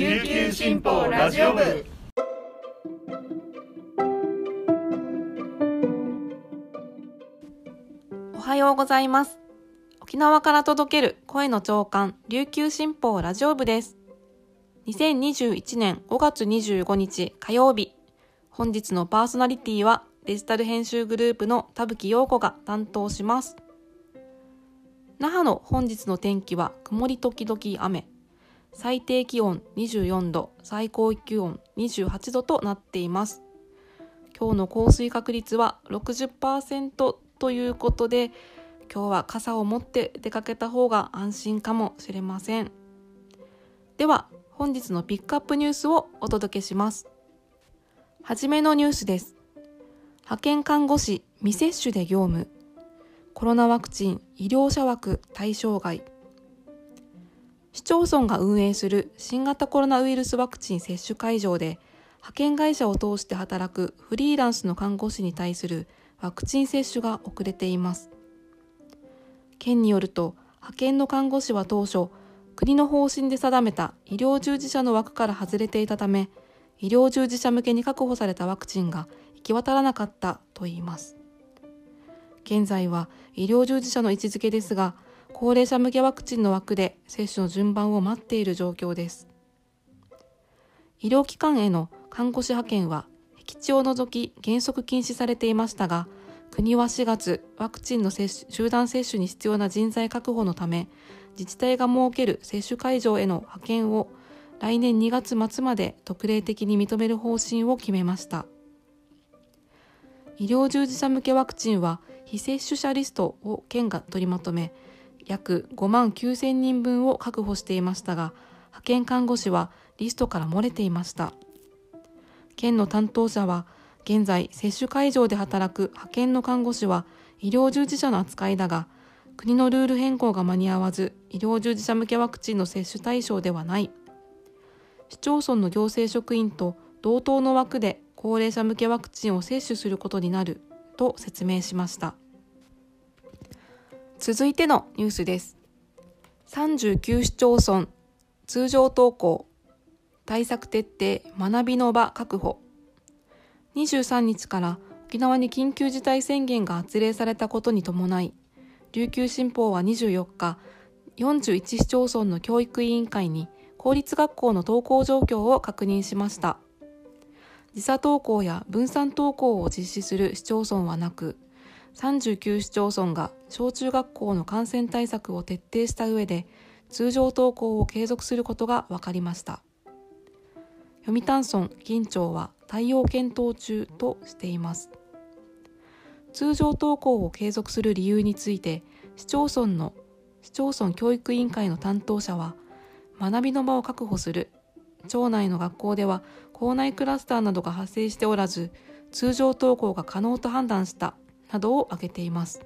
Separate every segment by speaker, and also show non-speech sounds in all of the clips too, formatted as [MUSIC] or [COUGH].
Speaker 1: 琉球新報ラジオ部。
Speaker 2: おはようございます。沖縄から届ける声の長官琉球新報ラジオ部です。2021年5月25日火曜日。本日のパーソナリティはデジタル編集グループの田吹陽子が担当します。那覇の本日の天気は曇り時々雨。最低気温24度最高気温28度となっています。今日の降水確率は60%ということで今日は傘を持って出かけた方が安心かもしれません。では本日のピックアップニュースをお届けします。はじめのニュースです。派遣看護師未接種で業務。コロナワクチン医療者枠対象外。市町村が運営する新型コロナウイルスワクチン接種会場で派遣会社を通して働くフリーランスの看護師に対するワクチン接種が遅れています。県によると派遣の看護師は当初国の方針で定めた医療従事者の枠から外れていたため医療従事者向けに確保されたワクチンが行き渡らなかったといいます。現在は医療従事者の位置づけですが高齢者向けワクチンの枠で接種の順番を待っている状況です。医療機関への看護師派遣は僻地を除き原則禁止されていましたが国は4月ワクチンの接種集団接種に必要な人材確保のため自治体が設ける接種会場への派遣を来年2月末まで特例的に認める方針を決めました。医療従事者向けワクチンは非接種者リストを県が取りまとめ約5万9千人分を確保していましたが派遣看護師はリストから漏れていました。県の担当者は現在接種会場で働く派遣の看護師は医療従事者の扱いだが国のルール変更が間に合わず医療従事者向けワクチンの接種対象ではない。市町村の行政職員と同等の枠で高齢者向けワクチンを接種することになると説明しました。続いてのニュースです。39市町村通常登校対策徹底学びの場確保。23日から沖縄に緊急事態宣言が発令されたことに伴い琉球新報は24日41市町村の教育委員会に公立学校の登校状況を確認しました。時差登校や分散登校を実施する市町村はなく39市町村が小中学校の感染対策を徹底した上で通常登校を継続することが分かりました。読谷村銀町は対応検討中としています。通常登校を継続する理由について市町村の市町村教育委員会の担当者は学びの場を確保する。町内の学校では校内クラスターなどが発生しておらず通常登校が可能と判断した。などを挙げています。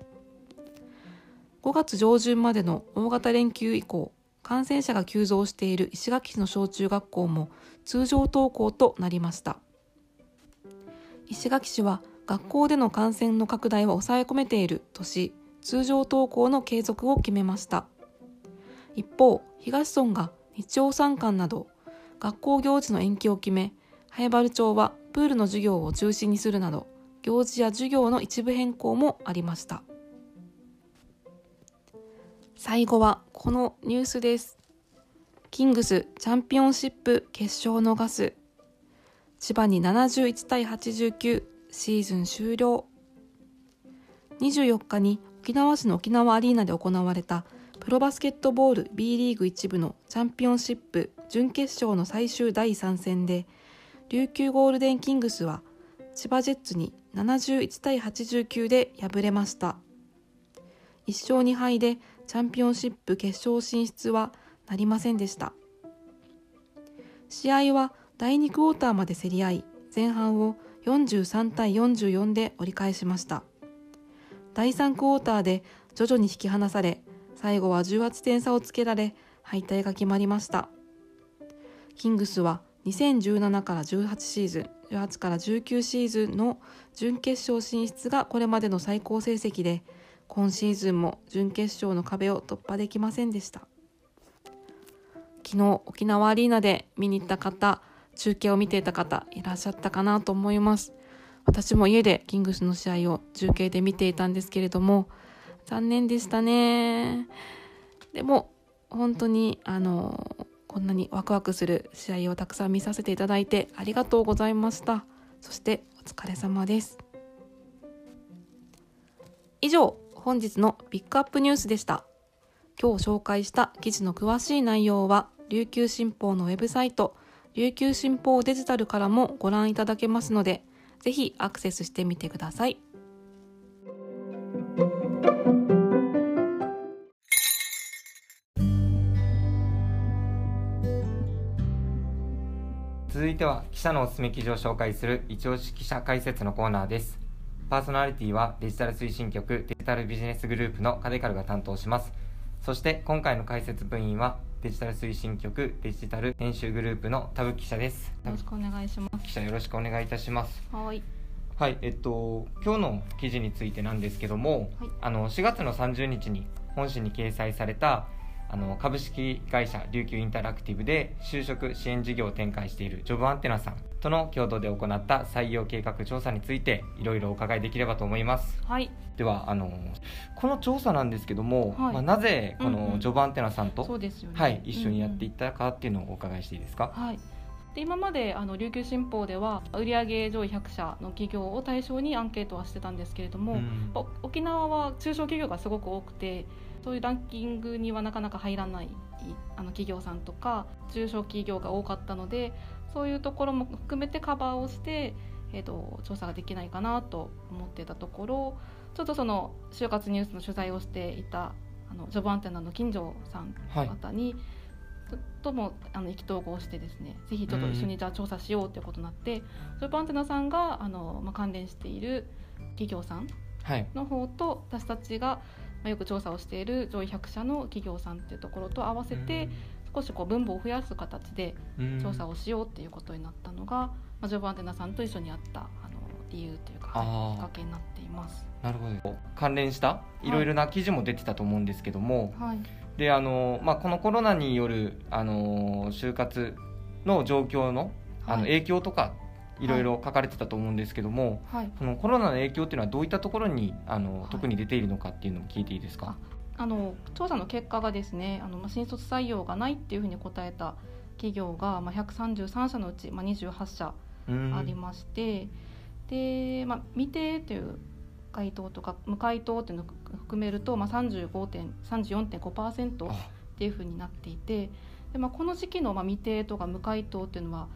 Speaker 2: 5月上旬までの大型連休以降感染者が急増している石垣市の小中学校も通常登校となりました。石垣市は学校での感染の拡大は抑え込めているとし通常登校の継続を決めました。一方東村が日曜参観など学校行事の延期を決め早原町はプールの授業を中止にするなど行事や授業の一部変更もありました。最後はこのニュースです。キングスチャンピオンシップ決勝のガス。千葉に71対89シーズン終了。24日に沖縄市の沖縄アリーナで行われたプロバスケットボール B リーグ1部のチャンピオンシップ準決勝の最終第3戦で琉球ゴールデンキングスは千葉ジェッツに71対89で敗れました。1勝2敗でチャンピオンシップ決勝進出はなりませんでした。試合は第2クォーターまで競り合い前半を43対44で折り返しました。第3クォーターで徐々に引き離され最後は18点差をつけられ敗退が決まりました。キングスは2017から18シーズン。18から19シーズンの準決勝進出がこれまでの最高成績で今シーズンも準決勝の壁を突破できませんでした。
Speaker 3: 昨日沖縄アリーナで見に行った方中継を見ていた方いらっしゃったかなと思います。私も家でキングスの試合を中継で見ていたんですけれども残念でしたね。でも本当にあのこんなにワクワクする試合をたくさん見させていただいてありがとうございました。そしてお疲れ様です。以上本日のピックアップニュースでした。今日紹介した記事の詳しい内容は琉球新報のウェブサイト琉球新報デジタルからもご覧いただけますのでぜひアクセスしてみてください。
Speaker 4: 続いては記者のおすすめ記事を紹介する一押し記者解説のコーナーです。パーソナリティはデジタル推進局デジタルビジネスグループのカデカルが担当します。そして今回の解説部員はデジタル推進局デジタル編集グループの田吹記者です。
Speaker 3: よろしくお願いします。
Speaker 4: 記者よろしくお願いいたします。
Speaker 3: はい。
Speaker 4: はいえっと今日の記事についてなんですけども、はい、あの4月の30日に本誌に掲載されたあの株式会社琉球インタラクティブで就職支援事業を展開しているジョブアンテナさんとの共同で行った採用計画調査についていろいろお伺いできればと思います。
Speaker 3: はい、
Speaker 4: ではあのこの調査なんですけども、はい、まあ、なぜこのジョブアンテナさんと、うんうんね、はい、一緒にやっていったかっていうのをお伺いしていいですか？
Speaker 3: はいで今まであの琉球新報では売上上位100社の企業を対象にアンケートはしてたんですけれども、うん、沖縄は中小企業がすごく多くてそういうランキングにはなかなか入らないあの企業さんとか中小企業が多かったのでそういうところも含めてカバーをして、えーと、調査ができないかなと思ってたところちょっとその就活ニュースの取材をしていたあのジョブアンテナの金城さん方に、はいともあの意気投合してですねぜひちょっと一緒にじゃあ調査しようということになって、ジョブアンテナさんがあの、まあ、関連している企業さんの方と、私たちがまあ、よく調査をしている上位100社の企業さんっていうところと合わせて、少しこう分母を増やす形で調査をしようっていうことになったのが、まあ、ジョブアンテナさんと一緒にやったあの理由というか、きっかけになっています。
Speaker 4: なるほど。関連したいろいろな記事も出てたと思うんですけども、はい、であのまあ、このコロナによるあの就活の状況のあの影響とかいろいろ書かれてたと思うんですけども、はい、そのコロナの影響っていうのはどういったところにあの、はい、特に出ているのかっていうのも聞いていいですか？
Speaker 3: あの調査の結果がですねあの、まあ、新卒採用がないっていうふうに答えた企業が、まあ、133社のうち、まあ、28社ありましてで、まあ、未定という回答とか無回答っていうのを含めると、まあ、34.5%っていうふうになっていてで、まあ、この時期の、まあ、未定とか無回答っていうのは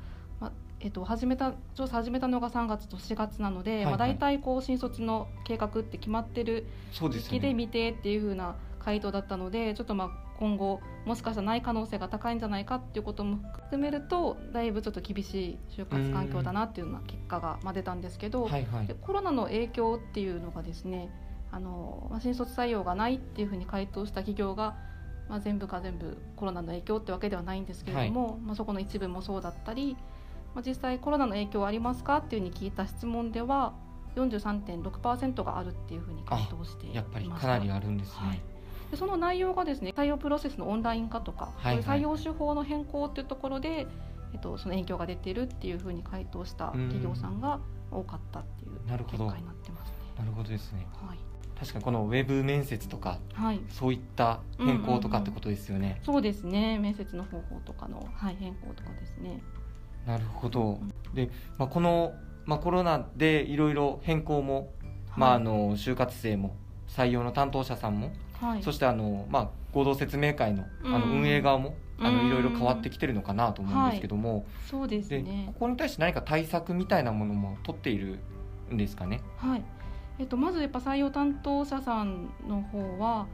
Speaker 3: えっと、始めた調査始めたのが3月と4月なので、はいはい、まあ、大体こう新卒の計画って決まってる時期で見てっていうふうな回答だったのでちょっとまあ今後もしかしたらない可能性が高いんじゃないかっていうことも含めるとだいぶちょっと厳しい就活環境だなっていうような結果がまあ出たんですけど、はいはい、コロナの影響っていうのがですねあの、まあ、新卒採用がないっていうふうに回答した企業が、まあ、全部が全部コロナの影響ってわけではないんですけれども、はい、まあ、そこの一部もそうだったり実際コロナの影響はありますかっていうふうに聞いた質問では43.6%があるっていうふうに回答していま
Speaker 4: やっぱりかなりあるんですね、はい、
Speaker 3: でその内容がですね採用プロセスのオンライン化とか、はいはい、採用手法の変更っていうところで、えっと、その影響が出てるっていうふうに回答した企業さんが多かったっていう結果になってますね。
Speaker 4: なるほどですね、はい、確かにこのウェブ面接とか、はい、そういった変更とかってことですよね。うんうんうん、
Speaker 3: そうですね。面接の方法とかの、はい、変更とかですね。
Speaker 4: なるほど。で、まあ、この、まあ、コロナでいろいろ変更も、はい、まあ、あの就活生も採用の担当者さんも、はい、そしてあの、まあ、合同説明会のあの運営側も、あのいろいろ変わってきてるのかなと思うんですけども、はい、
Speaker 3: そうですね。
Speaker 4: ここに対して何か対策みたいなものも取っているんですかね？
Speaker 3: はい。えっと、まずやっぱ採用担当者さんの方は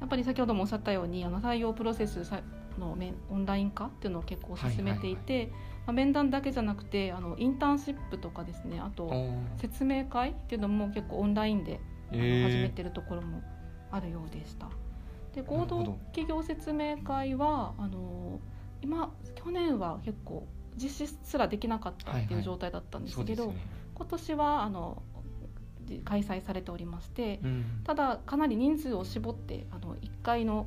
Speaker 3: やっぱり先ほどもおっしゃったようにあの採用プロセスのオンライン化っていうのを結構進めていて、まあ、面談だけじゃなくてあのインターンシップとかですねあと説明会っていうのも結構オンラインで、始めてるところもあるようでした。で合同企業説明会はあの今去年は結構実施すらできなかったっていう状態だったんですけど、はいはい。ね、今年はあの開催されておりまして、うん、ただかなり人数を絞ってあの1回の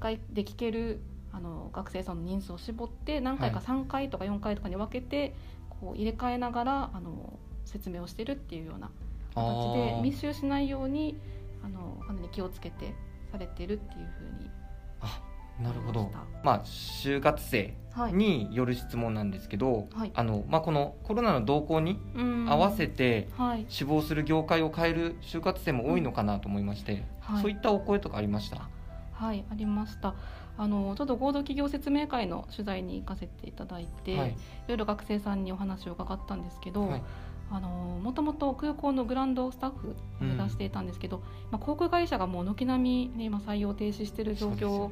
Speaker 3: 1回で聞けるあの学生さんの人数を絞って何回か3回とか4回とかに分けて、こう入れ替えながらあの説明をしてるっていうような形で密集しないようにあのかなり気をつけてされてるっていうふうに
Speaker 4: なるほど。まあ就活生による質問なんですけど、はい、あのまあこのコロナの動向に合わせて死亡する業界を変える就活生も多いのかなと思いまして、はい、そういったお声とかありました？
Speaker 3: はいありました。あのちょっと合同企業説明会の取材に行かせていただいて、はい、いろいろ学生さんにお話を伺ったんですけど、はい、あのもともと空港のグランドスタッフを目指していたんですけど、うん、まあ、航空会社がもう軒並み、ね、今採用停止している状況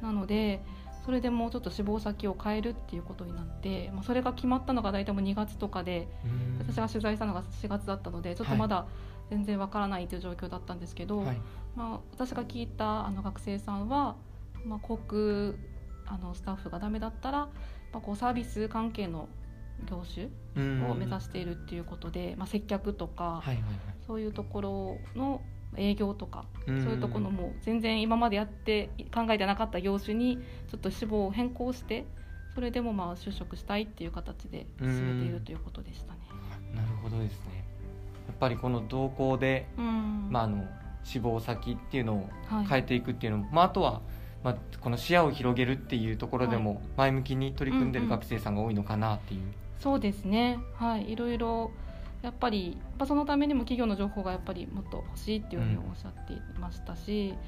Speaker 3: なのでそれでもうちょっと志望先を変えるっていうことになって、まあ、それが決まったのが大体もう2月とかで私が取材したのが4月だったのでちょっとまだ全然わからないという状況だったんですけど、はい、まあ、私が聞いたあの学生さんは、まあ、航空あのスタッフがダメだったら、まあ、こうサービス関係の業種を目指しているっていうことで、まあ、接客とか、はいはいはい、そういうところの営業とか、そういうところも全然今までやって考えてなかった業種にちょっと志望を変更してそれでもまあ就職したいっていう形で進めているということでしたね。
Speaker 4: なるほどですね。やっぱりこの動向で、まあ、あの志望先っていうのを変えていくっていうのも、はい、まあ、あとは、まあ、この視野を広げるっていうところでも前向きに取り組んでる学生さんが多いのかなっていう。うんうん、
Speaker 3: そうですね、はい、いろいろやっぱりやっぱそのためにも企業の情報がやっぱりもっと欲しいっていうふうにおっしゃっていましたし、やっ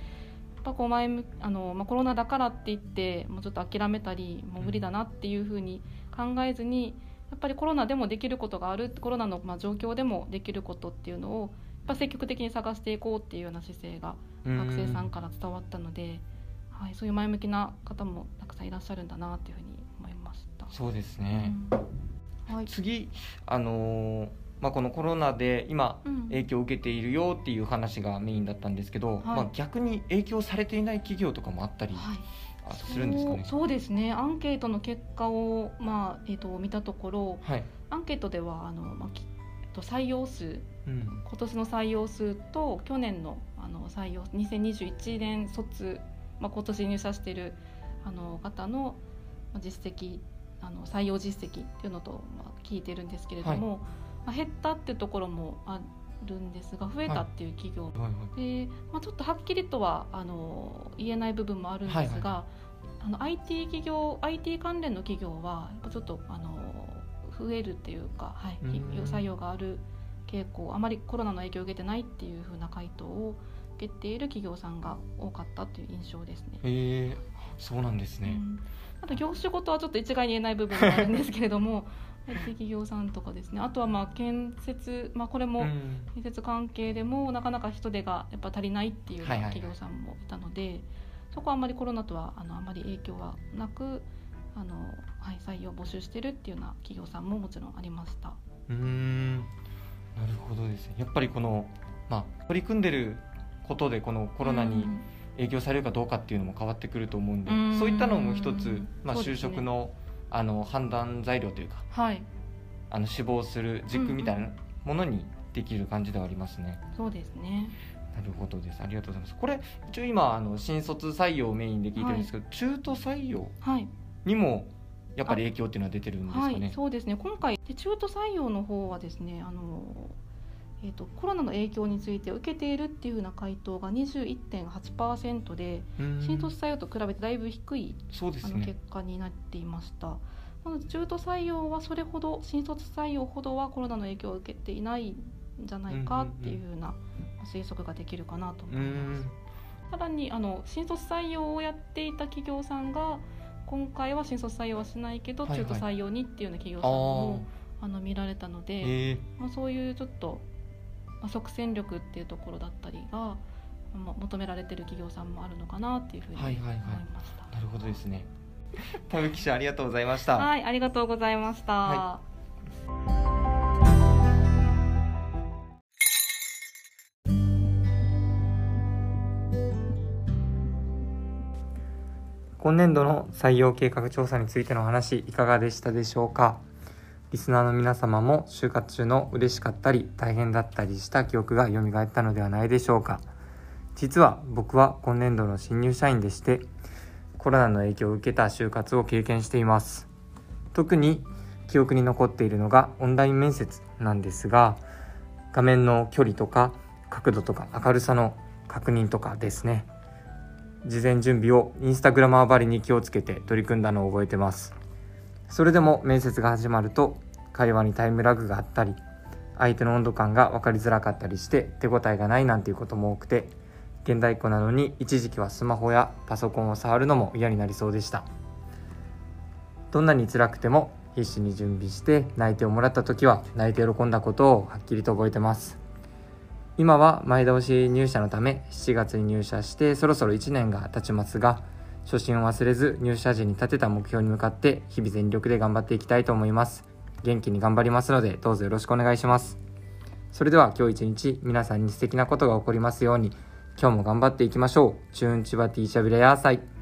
Speaker 3: ぱこう前むあの、まあ、コロナだからって言ってもうちょっと諦めたりもう無理だなっていうふうに考えずにやっぱりコロナでもできることがあるコロナのまあ状況でもできることっていうのをやっぱ積極的に探していこうっていうような姿勢が学生さんから伝わったので、はい、そういう前向きな方もたくさんいらっしゃるんだなっていうふうに思いました。
Speaker 4: そうですね、うん、はい、次あのーまあ、このコロナで今影響を受けているよっていう話がメインだったんですけど、はい、まあ、逆に影響されていない企業とかもあったり、するんですかね？
Speaker 3: そうですね。アンケートの結果を、まあえーと、見たところ、はい、アンケートではあの、まあ、きと採用数、うん、今年の採用数と去年のあの採用2021年卒、まあ、今年入社しているあの方の実績あの採用実績っていうのと、まあ、聞いてるんですけれども。はい。まあ、減ったっていうところもあるんですが増えたっていう企業、はい、で、まあ、ちょっとはっきりとはあの言えない部分もあるんですが、はい。はい、あの IT 企業 IT 関連の企業はやっぱちょっとあの増えるっていうか、はい、採用がある傾向あまりコロナの影響を受けてないっていうふうな回答を受けている企業さんが多かったという印象ですね。
Speaker 4: へそうなんですね、うん、
Speaker 3: あと業種ごとはちょっと一概に言えない部分があるんですけれども [LAUGHS] IT 企業さんとかですね。あとはまあ建設、まあ、これも建設関係でもなかなか人手がやっぱ足りないっていう企業さんもいたので、そこはあんまりコロナとはあのあまり影響はなくあの、はい、採用募集してるっていうような企業さんももちろんありました。
Speaker 4: うん。なるほどですね。やっぱりこの、まあ、取り組んでることでこのコロナに影響されるかどうかっていうのも変わってくると思うんで、うそういったのも一つ、まあ、就職の、あの判断材料というか、はい、あの死亡する軸みたいなものにできる感じではありますね。
Speaker 3: うんうん、そうですね
Speaker 4: なるほどです。ありがとうございます。これ一応今あの新卒採用をメインで聞いてるんですけど、はい、中途採用にもやっぱり影響っていうのは出てるんですかね？はい、
Speaker 3: そうですね。今回で中途採用の方はですね、あのえーと、コロナの影響について受けているっていうような回答が21.8%で新卒採用と比べてだいぶ低い、ね、あの結果になっていました。なので中途採用はそれほど新卒採用ほどはコロナの影響を受けていないんじゃないかっていうような推測ができるかなと思います。さらにあの新卒採用をやっていた企業さんが今回は新卒採用はしないけど、中途採用にっていうような企業さんもあの見られたので、まあ、そういうちょっとまあ、即戦力っていうところだったりが、まあ、求められてる企業さんもあるのかなっていうふうに思いました。はいはいはい、
Speaker 4: なるほどですね。[LAUGHS] 田口記者ありがとうございました。
Speaker 3: はい、ありがとうございました。はい
Speaker 4: 今年度の採用計画調査についての話いかがでしたでしょうか？リスナーの皆様も就活中の嬉しかったり大変だったりした記憶が蘇ったのではないでしょうか。実は僕は今年度の新入社員でしてコロナの影響を受けた就活を経験しています。特に記憶に残っているのがオンライン面接なんですが画面の距離とか角度とか明るさの確認とかですね。事前準備をインスタグラマーばりに気をつけて取り組んだのを覚えてます。それでも面接が始まると会話にタイムラグがあったり相手の温度感が分かりづらかったりして手応えがないなんていうことも多くて現代っ子なのに一時期はスマホやパソコンを触るのも嫌になりそうでした。どんなに辛くても必死に準備して内定をもらった時は泣いて喜んだことをはっきりと覚えてます。今は前倒し入社のため7月に入社してそろそろ1年が経ちますが初心を忘れず入社時に立てた目標に向かって日々全力で頑張っていきたいと思います。元気に頑張りますのでどうぞよろしくお願いします。それでは今日一日皆さんに素敵なことが起こりますように。今日も頑張っていきましょう。チューンチバティーシャビレヤーサイ。